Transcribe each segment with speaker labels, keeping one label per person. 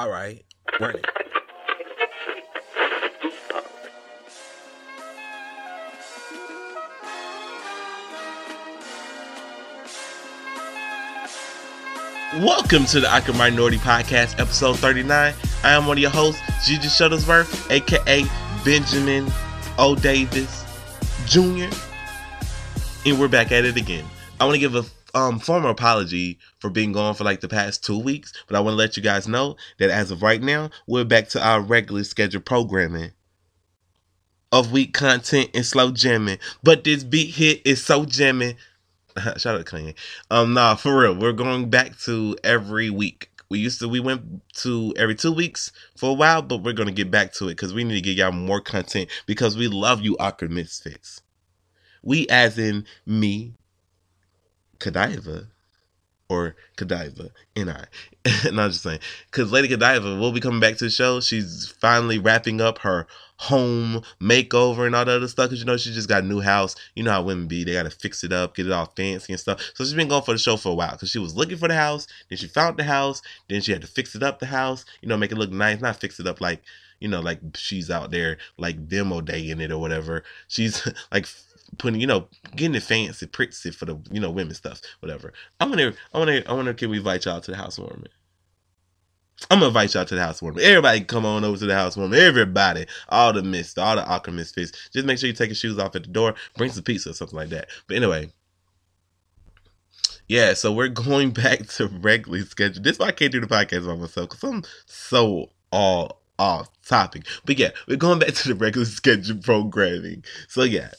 Speaker 1: All right, run it. Welcome to the Awkward Minority Podcast, episode 39. I am one of your hosts, Jesus Shuttlesworth, aka Benjamin O. Davis Jr. And we're back at it again. I want to give a um, formal apology for being gone for like the past two weeks, but I want to let you guys know that as of right now, we're back to our regularly scheduled programming of week content and slow jamming. But this beat hit is so jamming. Shout out to Kanye. Um, nah, for real, we're going back to every week. We used to we went to every two weeks for a while, but we're gonna get back to it because we need to get y'all more content because we love you awkward misfits. We as in me, Godiva or Godiva and I. and I'm just saying, because Lady Godiva will be coming back to the show. She's finally wrapping up her home makeover and all that other stuff. Because you know, she just got a new house. You know how women be. They got to fix it up, get it all fancy and stuff. So she's been going for the show for a while because she was looking for the house. Then she found the house. Then she had to fix it up, the house, you know, make it look nice. Not fix it up like, you know, like she's out there like demo day in it or whatever. She's like putting, you know, getting it fancy, pretty for the, you know, women stuff, whatever. I want to, I want to, I want to, can we invite y'all to the housewarming? I'm gonna invite y'all to the housewarming. Everybody come on over to the housewarming. Everybody, all the mist, all the awkward misfits. Just make sure you take your shoes off at the door. Bring some pizza or something like that. But anyway, yeah. So we're going back to regularly scheduled. This is why I can't do the podcast by myself because I'm so all off topic. But yeah, we're going back to the regular scheduled programming. So yeah,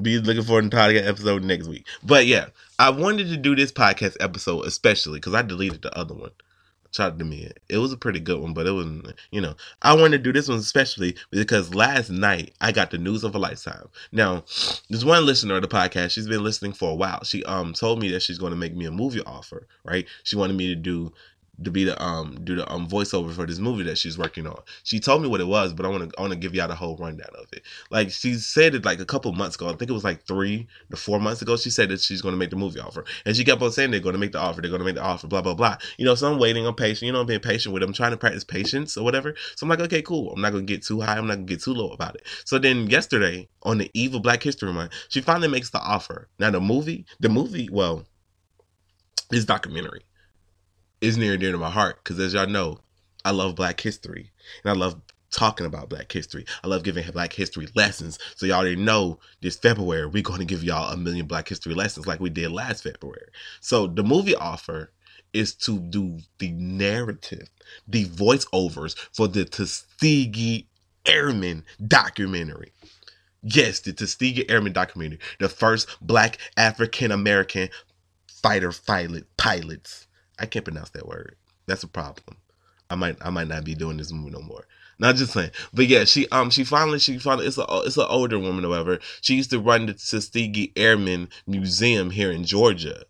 Speaker 1: be looking for an entire episode next week. But yeah, I wanted to do this podcast episode especially because I deleted the other one. Shout out to me. It was a pretty good one, but it was, you know, I wanted to do this one especially because last night I got the news of a lifetime. Now, there's one listener of the podcast. She's been listening for a while. She um told me that she's going to make me a movie offer. Right? She wanted me to do to be the um do the um voiceover for this movie that she's working on. She told me what it was, but I want to I want to give y'all the whole rundown of it. Like she said it like a couple months ago. I think it was like three to four months ago. She said that she's going to make the movie offer, and she kept on saying they're going to make the offer. They're going to make the offer. Blah blah blah. You know, so I'm waiting. I'm patient. You know, I'm being patient with them. I'm trying to practice patience or whatever. So I'm like, okay, cool. I'm not going to get too high. I'm not going to get too low about it. So then yesterday on the eve of Black History Month, she finally makes the offer. Now the movie, the movie, well, is documentary is near and dear to my heart because, as y'all know, I love Black history and I love talking about Black history. I love giving Black history lessons. So y'all already know this February we're going to give y'all a million Black history lessons like we did last February. So the movie offer is to do the narrative, the voiceovers for the Tuskegee Airmen documentary. Yes, the Tuskegee Airmen documentary, the first Black African American fighter pilot pilots I can't pronounce that word. That's a problem. I might I might not be doing this movie no more. Not just saying, but yeah, she um she finally she finally it's a it's an older woman, however. She used to run the Tuskegee Airmen Museum here in Georgia,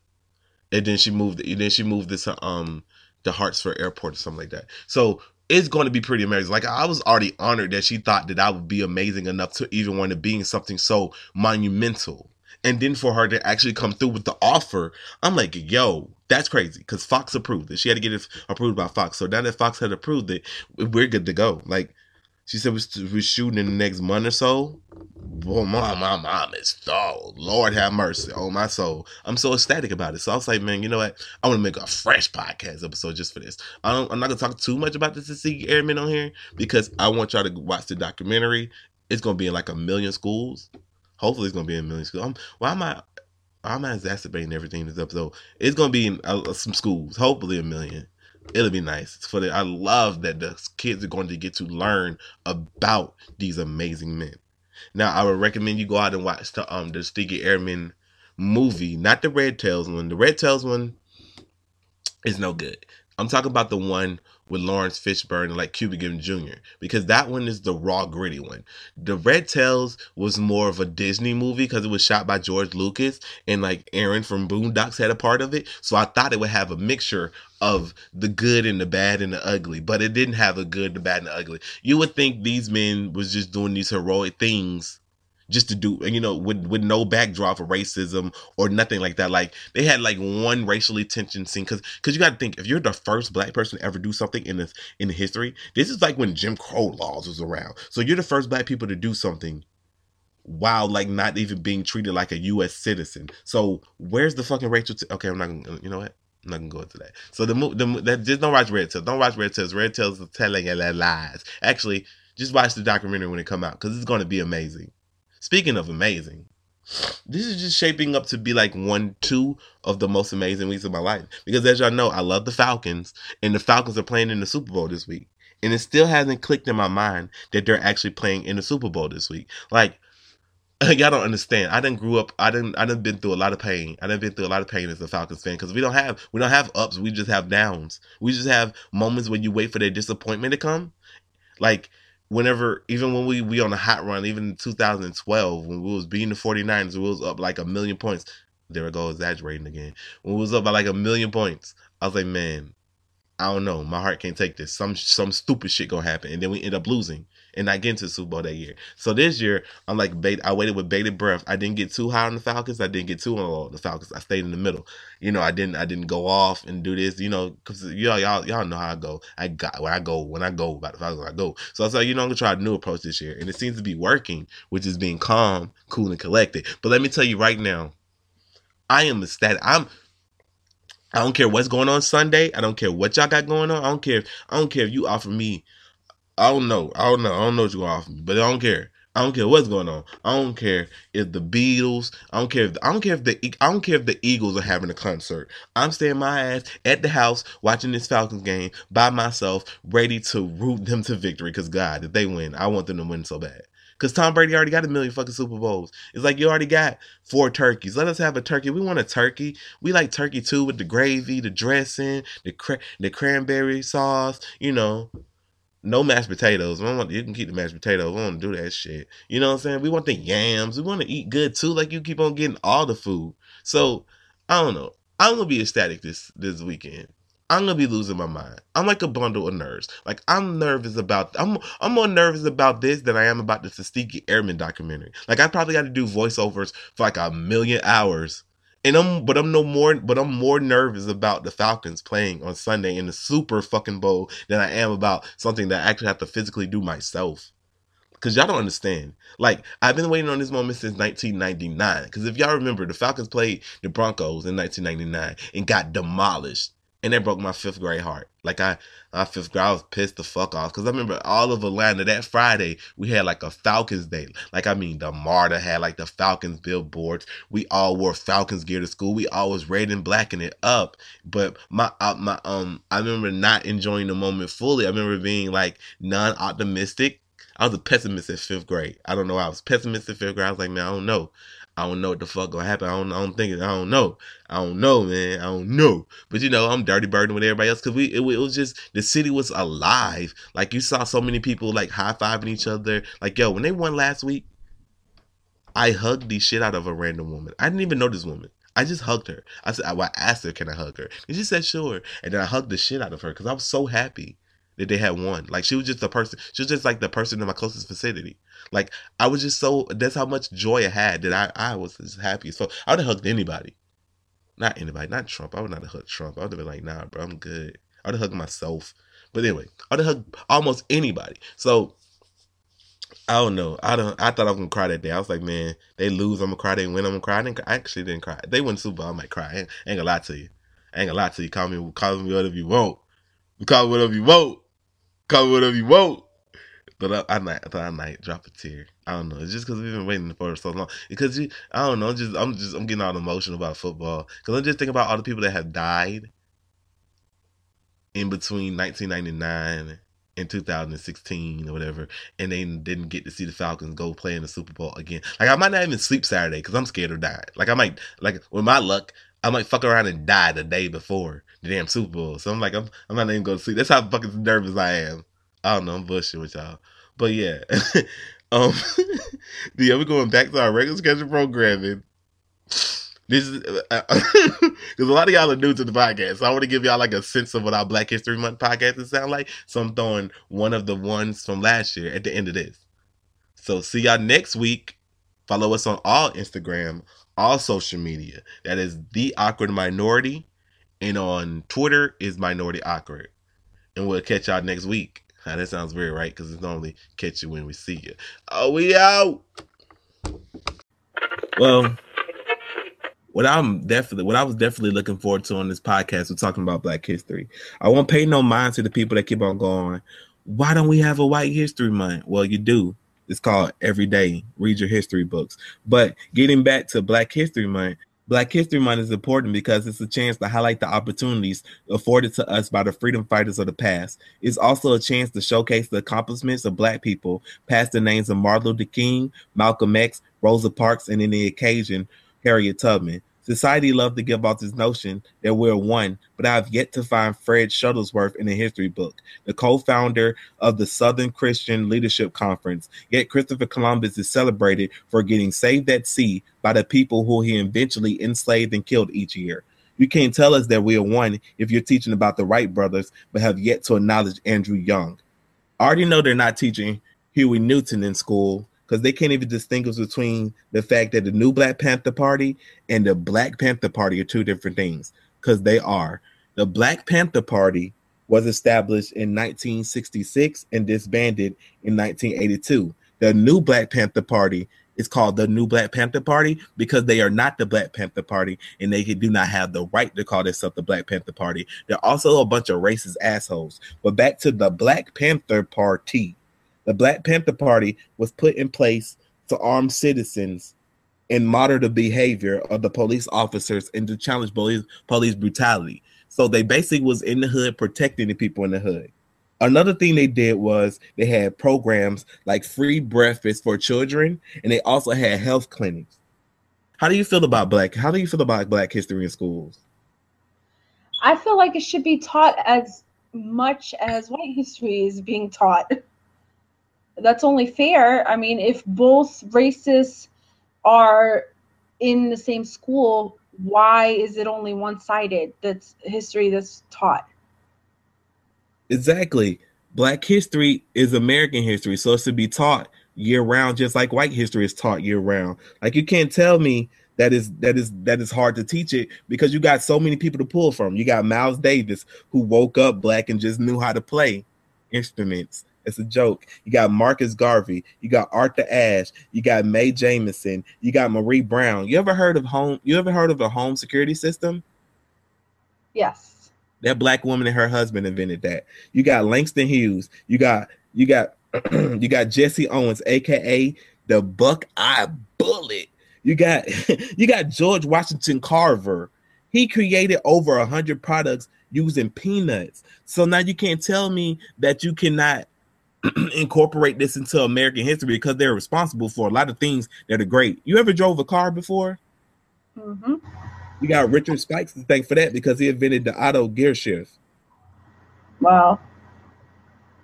Speaker 1: and then she moved. And then she moved this um the Hartsfield Airport or something like that. So it's going to be pretty amazing. Like I was already honored that she thought that I would be amazing enough to even want to be in something so monumental and then for her to actually come through with the offer, I'm like, yo, that's crazy because Fox approved it. She had to get it approved by Fox. So now that Fox had approved it, we're good to go. Like she said, we're shooting in the next month or so. Boy, my, my mom is, oh, Lord have mercy on my soul. I'm so ecstatic about it. So I was like, man, you know what? I want to make a fresh podcast episode just for this. I don't, I'm not to talk too much about the Tuskegee Airmen on here because I want y'all to watch the documentary. It's to be in like a million schools. Hopefully, it's gonna be in million schools. I'm, why am I? Am I exacerbating everything in this episode? It's gonna be in uh, some schools. Hopefully, a million. It'll be nice for the. I love that the kids are going to get to learn about these amazing men. Now, I would recommend you go out and watch the um the Tuskegee Airmen movie, not the Red Tails one. The Red Tails one is no good. I'm talking about the one with Laurence Fishburne and like Cuba Gooding Jr. because that one is the raw gritty one. The Red Tails was more of a Disney movie because it was shot by George Lucas and like Aaron from Boondocks had a part of it. So I thought it would have a mixture of the good and the bad and the ugly, but it didn't have a good, the bad, and the ugly. You would think these men was just doing these heroic things just to do you know with with no backdrop of racism or nothing like that like they had like one racially tension scene because because you got to think if you're the first black person to ever do something in this in history this is like when jim crow laws was around so you're the first black people to do something while like not even being treated like a u.s citizen so where's the fucking racial t- okay i'm not gonna you know what I'm not gonna go into that. So the the, the just don't watch Red Tails. Don't watch Red Tails. Red Tails is telling you lies. Actually, just watch the documentary when it come out because it's gonna be amazing. Speaking of amazing, this is just shaping up to be like one, two of the most amazing weeks of my life. Because as y'all know, I love the Falcons, and the Falcons are playing in the Super Bowl this week. And it still hasn't clicked in my mind that they're actually playing in the Super Bowl this week. Like, y'all don't understand. I didn't grew up. I didn't. I didn't been through a lot of pain. I didn't been through a lot of pain as a Falcons fan because we don't have we don't have ups. We just have downs. We just have moments when you wait for their disappointment to come. Like whenever even when we we on a hot run, even in 2012 when we was beating the 49ers, we was up like a million points. There we go, exaggerating again. When we was up by like a million points, I was like, man, I don't know. My heart can't take this. Some some stupid shit gonna happen, and then we end up losing and not getting to the Super Bowl that year. So this year, I'm like, bait, I waited with bated breath. I didn't get too high on the Falcons. I didn't get too low on the Falcons. I stayed in the middle. You know, I didn't, I didn't go off and do this. You know, because y'all, y'all, y'all know how I go. I got when I go, when I go about the Falcons, I go. So I was like, you know, I'm gonna try a new approach this year, and it seems to be working, which is being calm, cool, and collected. But let me tell you right now, I am ecstatic. I'm I don't care what's going on Sunday. I don't care what y'all got going on. I don't care. If, I don't care if you offer me I don't know. I don't know. I don't know what you're gonna offer me, but I don't care. I don't care what's going on. I don't care if the Beatles. I don't care. If, I don't care if the. I don't care if the Eagles are having a concert. I'm staying my ass at the house watching this Falcons game by myself, ready to root them to victory. Because God, if they win, I want them to win so bad. Because Tom Brady already got a million fucking Super Bowls. It's like you already got four turkeys. Let us have a turkey. We want a turkey. We like turkey too with the gravy, the dressing, the cra- the cranberry sauce. You know, no mashed potatoes. We want, you can keep the mashed potatoes. We don't do that shit. You know what I'm saying? We want the yams. We want to eat good too. Like you keep on getting all the food. So I don't know. I'm gonna be ecstatic this this weekend. I'm gonna be losing my mind. I'm like a bundle of nerves. Like I'm nervous about. I'm I'm more nervous about this than I am about the Tuskegee Airmen documentary. Like I probably got to do voiceovers for like a million hours and I'm but I'm no more but I'm more nervous about the Falcons playing on Sunday in the Super fucking Bowl than I am about something that I actually have to physically do myself. Cause y'all don't understand. Like I've been waiting on this moment since 1999. Cause if y'all remember, the Falcons played the Broncos in 1999 and got demolished and that broke my fifth grade heart. Like I, my fifth grade, I was pissed the fuck off because I remember all of Atlanta that Friday we had like a Falcons day. Like I mean, the MARTA had like the Falcons billboards. We all wore Falcons gear to school. We all was red and blacking it up. But my, uh, my um, I remember not enjoying the moment fully. I remember being like non optimistic. I was a pessimist at fifth grade. I don't know. I was pessimistic fifth grade. I was like, man, I don't know. I don't know what the fuck gonna happen. I don't, I don't think, I don't know. I don't know, man. I don't know. But you know, I'm dirty birding with everybody else because we, it, it, was just, the city was alive. Like you saw so many people like high fiving each other. Like, yo, when they won last week, I hugged the shit out of a random woman. I didn't even know this woman. I just hugged her. I said, well, I asked her, can I hug her? And she said, sure. And then I hugged the shit out of her because I was so happy that they had won. Like she was just the person. She was just like the person in my closest vicinity. Like I was just so. That's how much joy I had that I I was just happy. So I would have hugged anybody. Not anybody. Not Trump. I would not have hugged Trump. I would have been like, nah, bro, I'm good. I would have hugged myself. But anyway, I would have hugged almost anybody. So I don't know. I don't. I thought I was gonna cry that day. I was like, man, they lose, I'm gonna cry. They win, I'm gonna cry. I, didn't, I actually didn't cry. They win Super Bowl, I might cry. I ain't, I ain't gonna lie to you. I ain't gonna lie to you. Call me, call me whatever you want. Call me whatever you want. Call me whatever you want. But I, I might, I thought I might drop a tear. I don't know. It's just because we've been waiting for so long. Because you, I don't know. Just, I'm just, I'm getting all emotional about football. Because I'm just thinking about all the people that have died in between 1999 and 2016 or whatever, and they didn't get to see the Falcons go play in the Super Bowl again. Like I might not even sleep Saturday because I'm scared of dying. Like I might, like with my luck, I might fuck around and die the day before the damn Super Bowl. So I'm like, I'm, I'm not even going to sleep. That's how fucking nervous I am. I don't know. I'm bullshit with y'all. But yeah. um, yeah, we're going back to our regular schedule programming. This is because uh, a lot of y'all are new to the podcast, so I want to give y'all like a sense of what our Black History Month podcast is sound like. So I'm throwing one of the ones from last year at the end of this. So see y'all next week Follow us on all Instagram, all social media. That is the awkward minority. And on Twitter is minority awkward. And we'll catch y'all next week. Now, that sounds weird, right? Because it's normally catch you when we see you. Oh, we out. Well, what I'm definitely, what I was definitely looking forward to on this podcast, we're talking about Black History. I won't pay no mind to the people that keep on going. Why don't we have a White History Month? Well, you do. It's called Every Day. Read your history books. But getting back to Black History Month, Black History Month is important because it's a chance to highlight the opportunities afforded to us by the freedom fighters of the past. It's also a chance to showcase the accomplishments of Black people, past the names of Martin Luther King, Malcolm X, Rosa Parks, and in the occasion, Harriet Tubman. Society loves to give out this notion that we're one, but I have yet to find Fred Shuttlesworth in the history book, the co-founder of the Southern Christian Leadership Conference. Yet Christopher Columbus is celebrated for getting saved at sea by the people who he eventually enslaved and killed each year. You can't tell us that we are one if you're teaching about the Wright brothers, but have yet to acknowledge Andrew Young. I already know they're not teaching Huey Newton in school, because they can't even distinguish between the fact that the new Black Panther Party and the Black Panther Party are two different things because they are. The Black Panther Party was established in 1966 and disbanded in 1982. The new Black Panther Party is called the New Black Panther Party because they are not the Black Panther Party and they do not have the right to call themselves the Black Panther Party. They're also a bunch of racist assholes. But back to the Black Panther Party the Black Panther Party was put in place to arm citizens and monitor the behavior of the police officers and to challenge police, police brutality. So they basically was in the hood protecting the people in the hood. Another thing they did was they had programs like free breakfast for children, and they also had health clinics. How do you feel about black? How do you feel about black history in schools?
Speaker 2: I feel like it should be taught as much as white history is being taught that's only fair. I mean, if both races are in the same school, why is it only one sided? That's history that's taught.
Speaker 1: Exactly. Black history is American history, so it should be taught year round, just like white history is taught year round. Like you can't tell me that is that is that is hard to teach it because you got so many people to pull from. You got Miles Davis who woke up black and just knew how to play instruments. It's a joke. You got Marcus Garvey. You got Arthur Ashe. You got Mae Jemison. You got Marie Brown. You ever heard of home? You ever heard of the home security system?
Speaker 2: Yes.
Speaker 1: That black woman and her husband invented that. You got Langston Hughes. You got you got you got Jesse Owens, aka the Buckeye Bullet. You got you got George Washington Carver. He created over a hundred products using peanuts. So now you can't tell me that you cannot incorporate this into American history because they're responsible for a lot of things that are great. You ever drove a car before? Mm-hmm. You got Richard Spikes to thank for that because he invented the auto gear shift.
Speaker 2: Wow.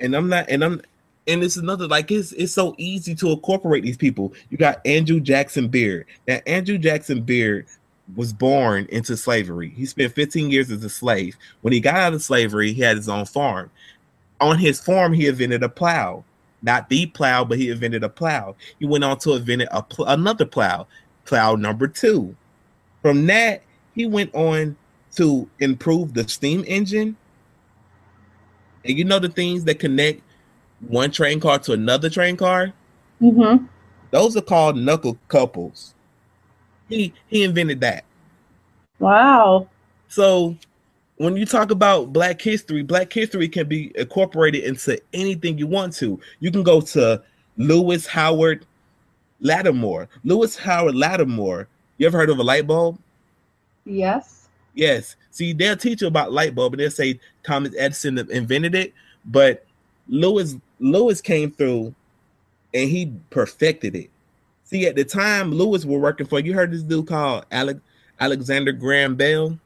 Speaker 1: And I'm not, and I'm, and it's another like it's it's so easy to incorporate these people. You got Andrew Jackson Beard. Now Andrew Jackson Beard was born into slavery. He spent 15 years as a slave. When he got out of slavery, he had his own farm on his farm, he invented a plow, not the plow, but he invented a plow. He went on to invent a pl- another plow, plow number two. From that, he went on to improve the steam engine. And you know the things that connect one train car to another train car? Mm-hmm. Those are called knuckle couples. He he invented that.
Speaker 2: Wow.
Speaker 1: So when you talk about black history, black history can be incorporated into anything you want to. You can go to Lewis Howard Latimer. Lewis Howard Latimer. You ever heard of a light bulb?
Speaker 2: Yes.
Speaker 1: Yes. See, they'll teach you about light bulb and they'll say Thomas Edison invented it, but Lewis Lewis came through and he perfected it. See, at the time Lewis were working for you heard this dude called Alec, Alexander Graham Bell?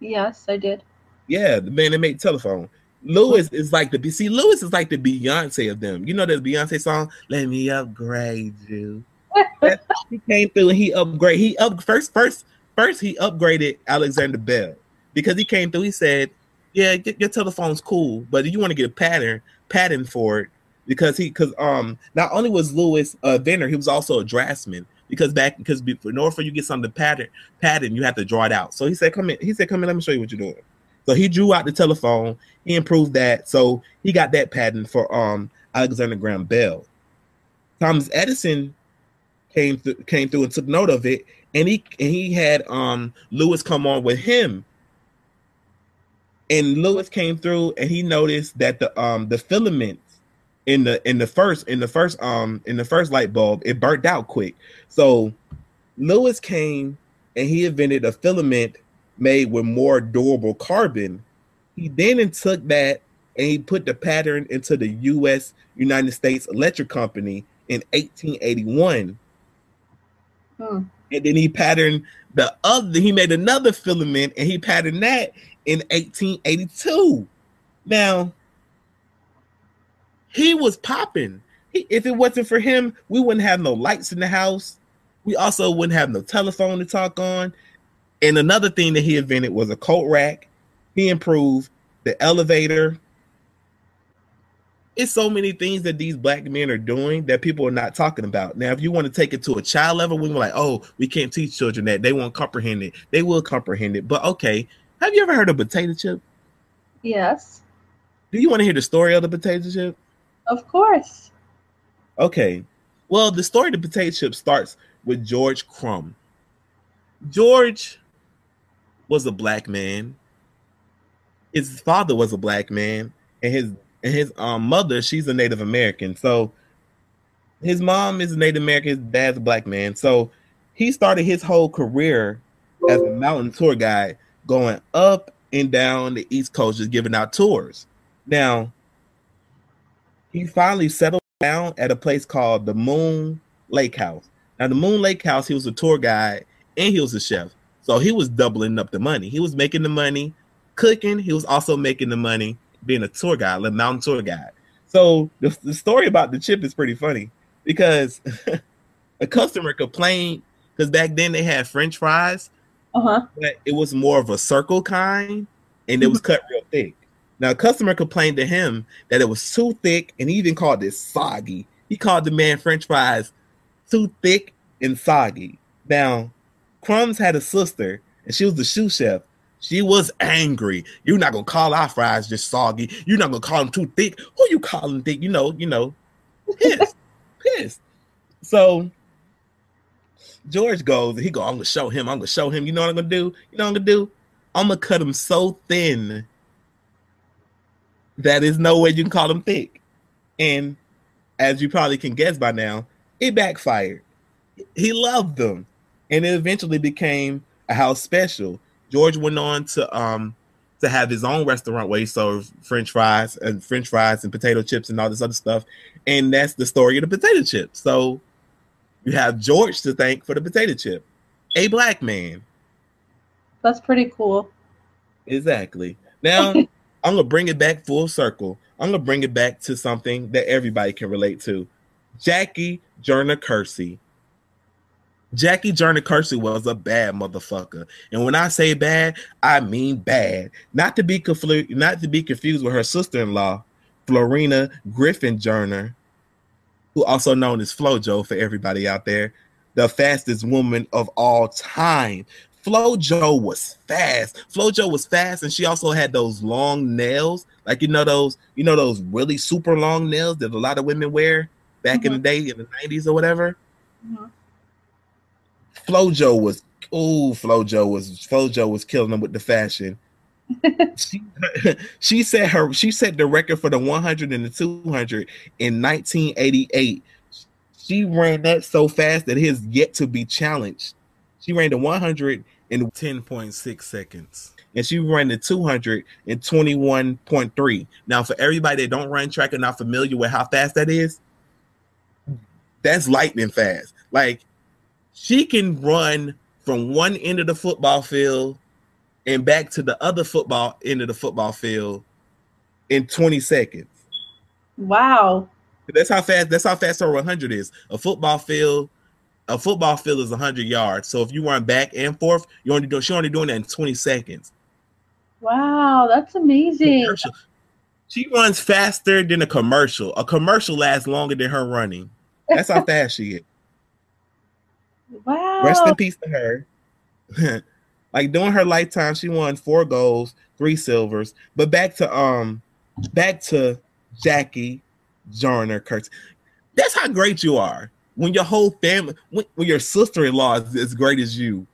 Speaker 2: Yes, I did.
Speaker 1: Yeah, the man that made telephone. Lewis is like the see Lewis is like the Beyonce of them. You know that Beyonce song, "Let Me Upgrade You." he came through and he upgrade. He up first, first, first. He upgraded Alexander Bell because he came through. He said, "Yeah, get, your telephone's cool, but you want to get a pattern pattern for it because he because um not only was Lewis a vendor, he was also a draftsman. Because back because in order for you get something to pattern pattern, you have to draw it out. So he said, "Come in." He said, "Come in. Let me show you what you're doing." So he drew out the telephone. He improved that. So he got that patent for um Alexander Graham Bell. Thomas Edison came th- came through and took note of it, and he and he had um Lewis come on with him. And Lewis came through and he noticed that the um the filaments in the in the first in the first um in the first light bulb it burnt out quick. So Lewis came and he invented a filament made with more durable carbon. He then took that and he put the pattern into the U.S. United States Electric Company in 1881. Hmm. And then he patterned the other. He made another filament and he patterned that in 1882. Now he was popping. if it wasn't for him, we wouldn't have no lights in the house. We also wouldn't have no telephone to talk on. And another thing that he invented was a coat rack. He improved the elevator. It's so many things that these black men are doing that people are not talking about. Now, if you want to take it to a child level, we're like, oh, we can't teach children that. They won't comprehend it. They will comprehend it. But okay, have you ever heard of potato chip?
Speaker 2: Yes.
Speaker 1: Do you want to hear the story of the potato chip?
Speaker 2: Of course.
Speaker 1: Okay. Well, the story of the potato chip starts with George Crum. George was a black man. His father was a black man, and his and his um mother, she's a Native American. So his mom is a Native American, his dad's a black man. So he started his whole career as a mountain tour guide, going up and down the East Coast, just giving out tours. Now, he finally settled down at a place called the Moon Lake House. Now, the Moon Lake House, he was a tour guide and he was a chef. So he was doubling up the money. He was making the money cooking. He was also making the money being a tour guide, a mountain tour guide. So the, the story about the chip is pretty funny because a customer complained because back then they had French fries, uh-huh. but it was more of a circle kind and it was cut real thick. Now, a customer complained to him that it was too thick and he even called it soggy. He called the man French fries too thick and soggy. Now, Crumbs had a sister, and she was the sous chef. She was angry. You're not gonna call our fries just soggy. You're not gonna call them too thick. Who you calling thick? You know, you know, pissed, pissed. So George goes, he go, I'm gonna show him. I'm gonna show him. You know what I'm gonna do? You know what I'm gonna do? I'm gonna cut him so thin that there's no way you can call them thick. And as you probably can guess by now, it backfired. He loved them and it eventually became a house special. George went on to um to have his own restaurant where he served French fries and French fries and potato chips and all this other stuff, and that's the story of the potato chip. So you have George to thank for the potato chip, a black man.
Speaker 2: That's pretty cool.
Speaker 1: Exactly. Now I'm gonna bring it back full circle. I'm gonna bring it back to something that everybody can relate to. Jackie Joyner Kersee Jackie Joyner Kersee was a bad motherfucker, and when I say bad, I mean bad. Not to be confused, not to be confused with her sister-in-law, Florina Griffin Joyner, who also known as FloJo for everybody out there, the fastest woman of all time. FloJo was fast. FloJo was fast, and she also had those long nails, like you know those, you know those really super long nails that a lot of women wear back mm-hmm. in the day in the nineties or whatever. Mm-hmm FloJo was oh FloJo was FloJo was killing them with the fashion. she, she set her she set the record for the 100 and the 200 in 1988. She ran that so fast that it has yet to be challenged. She ran the 100 in 10.6 seconds. And she ran the 200 in 21.3. Now, for everybody that don't run track and not familiar with how fast that is, that's lightning fast. Like she can run from one end of the football field and back to the other football end of the football field in 20 seconds.
Speaker 2: Wow.
Speaker 1: That's how fast that's how fast her 100 is. A football field a football field is 100 yards. So if you run back and forth, you only do she only doing that in 20 seconds.
Speaker 2: Wow, that's amazing.
Speaker 1: Commercial. She runs faster than a commercial. A commercial lasts longer than her running. That's how fast she is.
Speaker 2: Wow.
Speaker 1: Rest in peace to her. like during her lifetime, she won four golds, three silvers. But back to um, back to Jackie Joyner Kersee. That's how great you are. When your whole family, when, when your sister-in-law is as great as you.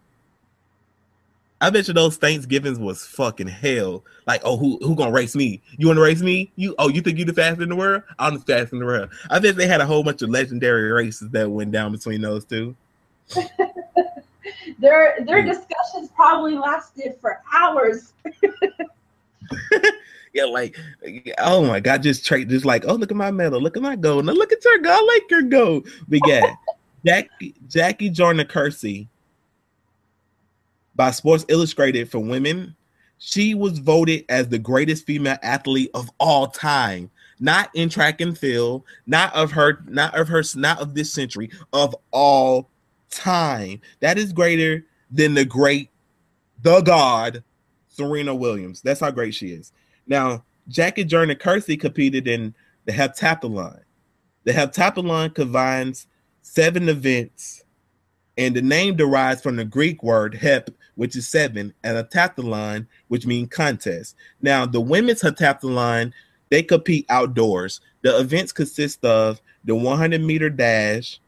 Speaker 1: I bet you those Thanksgivings was fucking hell. Like, oh, who who gonna race me? You want to race me? You oh, you think you the fastest in the world? I'm the fastest in the world. I bet they had a whole bunch of legendary races that went down between those two.
Speaker 2: their their discussions probably lasted for hours.
Speaker 1: yeah, like oh my god, just trade just like oh look at my medal, look at my gold, now look at your gold, I like your gold. But yeah, Jackie Jackie Joyner Kersee by Sports Illustrated for women. She was voted as the greatest female athlete of all time, not in track and field, not of her, not of her, not of this century, of all time. That is greater than the great, the God, Serena Williams. That's how great she is. Now, Jackie Joyner Kersee competed in the heptathlon. The heptathlon combines seven events, and the name derives from the Greek word hep, which is seven, and a heptathlon, which means contest. Now, the women's heptathlon, they compete outdoors. The events consist of the 100 meter dash,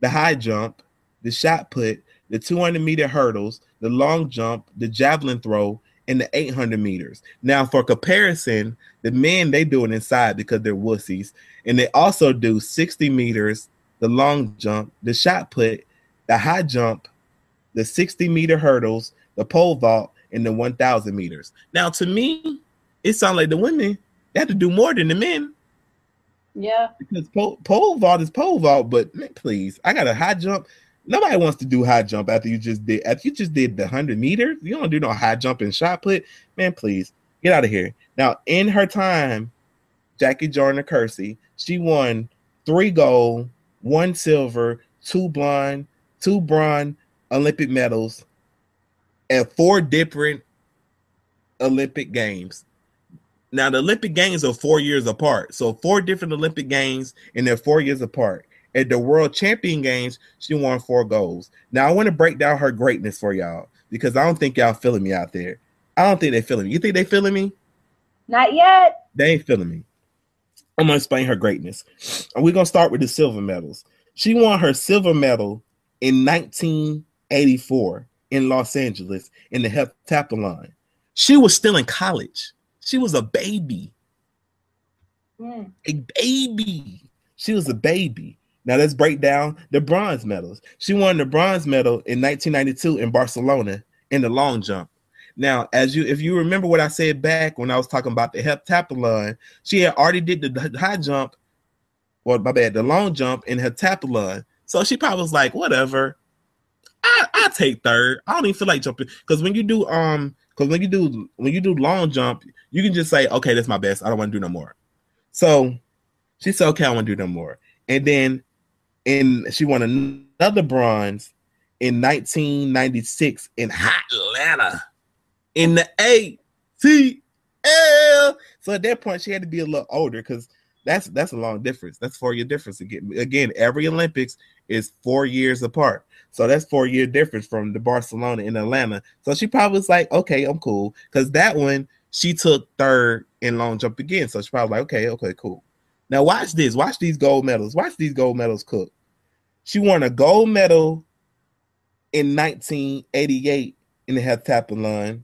Speaker 1: the high jump, the shot put, the 200 meter hurdles, the long jump, the javelin throw, and the 800 meters. Now, for comparison, the men they do it inside because they're wussies, and they also do 60 meters, the long jump, the shot put, the high jump, the 60 meter hurdles, the pole vault, and the 1,000 meters. Now, to me, it sounds like the women they have to do more than the men.
Speaker 2: Yeah.
Speaker 1: Because pole, pole vault is pole vault, but man, please, I got a high jump. Nobody wants to do high jump after you just did after you just did the hundred meters. You don't do no high jump and shot put. Man, please get out of here. Now, in her time, Jackie Joyner Kersee, she won three gold, one silver, two blonde, two bronze Olympic medals at four different Olympic games. Now the Olympic Games are four years apart, so four different Olympic Games, and they're four years apart. At the World Champion Games, she won four goals. Now I want to break down her greatness for y'all because I don't think y'all feeling me out there. I don't think they feeling me. You think they feeling me?
Speaker 2: Not yet.
Speaker 1: They ain't feeling me. I'm gonna explain her greatness. And we're gonna start with the silver medals. She won her silver medal in 1984 in Los Angeles in the heptathlon. She was still in college. She was a baby.
Speaker 2: Mm.
Speaker 1: A baby. She was a baby. Now let's break down the bronze medals. She won the bronze medal in 1992 in Barcelona in the long jump. Now, as you if you remember what I said back when I was talking about the heptathlon, she had already did the high jump, well, my bad, the long jump in her heptathlon. So she probably was like, whatever. I I take third. I don't even feel like jumping because when you do um because when you do when you do long jump, you can just say, okay, that's my best. I don't want to do no more. So she said, okay, I want to do no more. And then in she won another bronze in 1996 in Atlanta in the ATL. So at that point, she had to be a little older because that's that's a long difference. That's four year difference again. Again, every Olympics is four years apart. So that's four year difference from the Barcelona in Atlanta. So she probably was like, okay, I'm cool. Because that one she took third in long jump again. So she probably like, okay, okay, cool. Now watch this. Watch these gold medals. Watch these gold medals cook. She won a gold medal in 1988 in the heptathlon.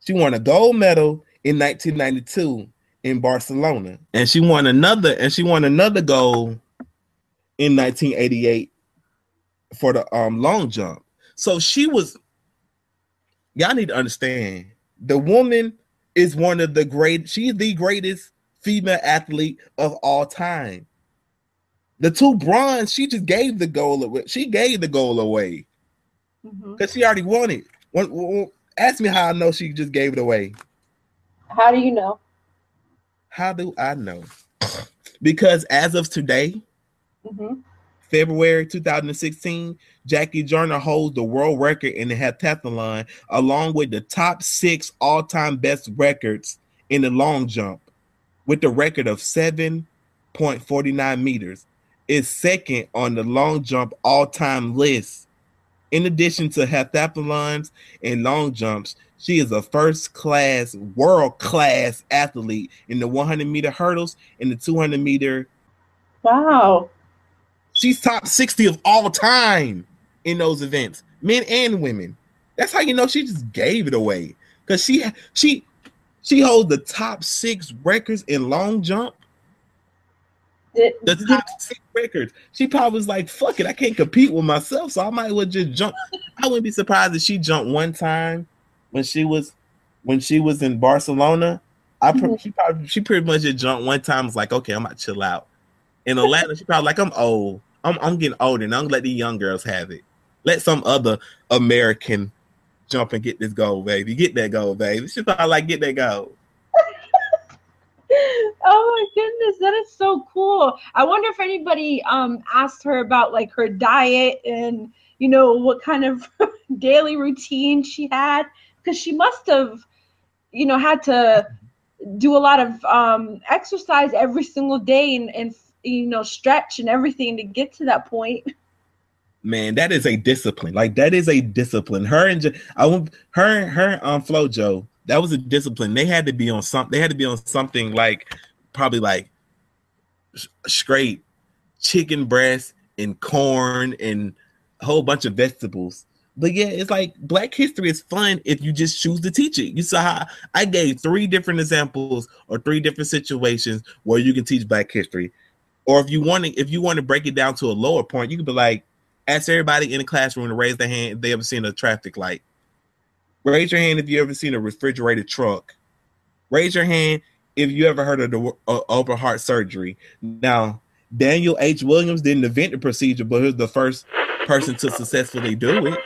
Speaker 1: She won a gold medal in 1992 in Barcelona, and she won another. And she won another gold in 1988 for the um long jump. So she was. Y'all need to understand the woman is one of the great. She's the greatest female athlete of all time. The two bronze, she just gave the goal away. She gave the goal away because
Speaker 2: Mhm.
Speaker 1: she already won it. When, when- ask me how I know she just gave it away.
Speaker 2: How do you know?
Speaker 1: How do I know? Because as of today,
Speaker 2: hmm
Speaker 1: February 2016, Jackie Joyner holds the world record in the heptathlon, along with the top six all-time best records in the long jump, with the record of 7.49 meters. is second on the long jump all-time list. In addition to heptathlons and long jumps, she is a first-class, world-class athlete in the 100 meter hurdles and the 200 meter.
Speaker 2: Wow.
Speaker 1: She's top 60 of all time in those events, men and women. That's how you know she just gave it away. Because she she she holds the top six records in long jump.
Speaker 2: It,
Speaker 1: The top six records. She probably was like, fuck it, I can't compete with myself, so I might as well just jump. I wouldn't be surprised if she jumped one time when she was when she was in Barcelona. I
Speaker 2: Mhm.
Speaker 1: she probably she pretty much just jumped one time, was like, okay, I'm gonna chill out. In Atlanta, she probably like, I'm old. I'm I'm getting older and I'm gonna let these young girls have it. Let some other American jump and get this gold, baby. Get that gold, baby. She probably like get that gold.
Speaker 2: oh my goodness, that is so cool. I wonder if anybody um asked her about like her diet and you know what kind of daily routine she had because she must have you know had to do a lot of um exercise every single day and and you know stretch and everything to get to that point.
Speaker 1: man, that is a discipline. Like that is a discipline. Her and I her her um Flojo, that was a discipline. They had to be on something. They had to be on something like probably like straight chicken breast and corn and a whole bunch of vegetables. But yeah, it's like Black History is fun if you just choose to teach it. You saw how I gave three different examples or three different situations where you can teach Black History. Or if you want to, if you want to break it down to a lower point, you could be like, ask everybody in the classroom to raise their hand if they ever seen a traffic light. Raise your hand if you ever seen a refrigerated truck. Raise your hand if you ever heard of the uh, open heart surgery. Now, Daniel H. Williams didn't invent the procedure, but he was the first person to successfully do it.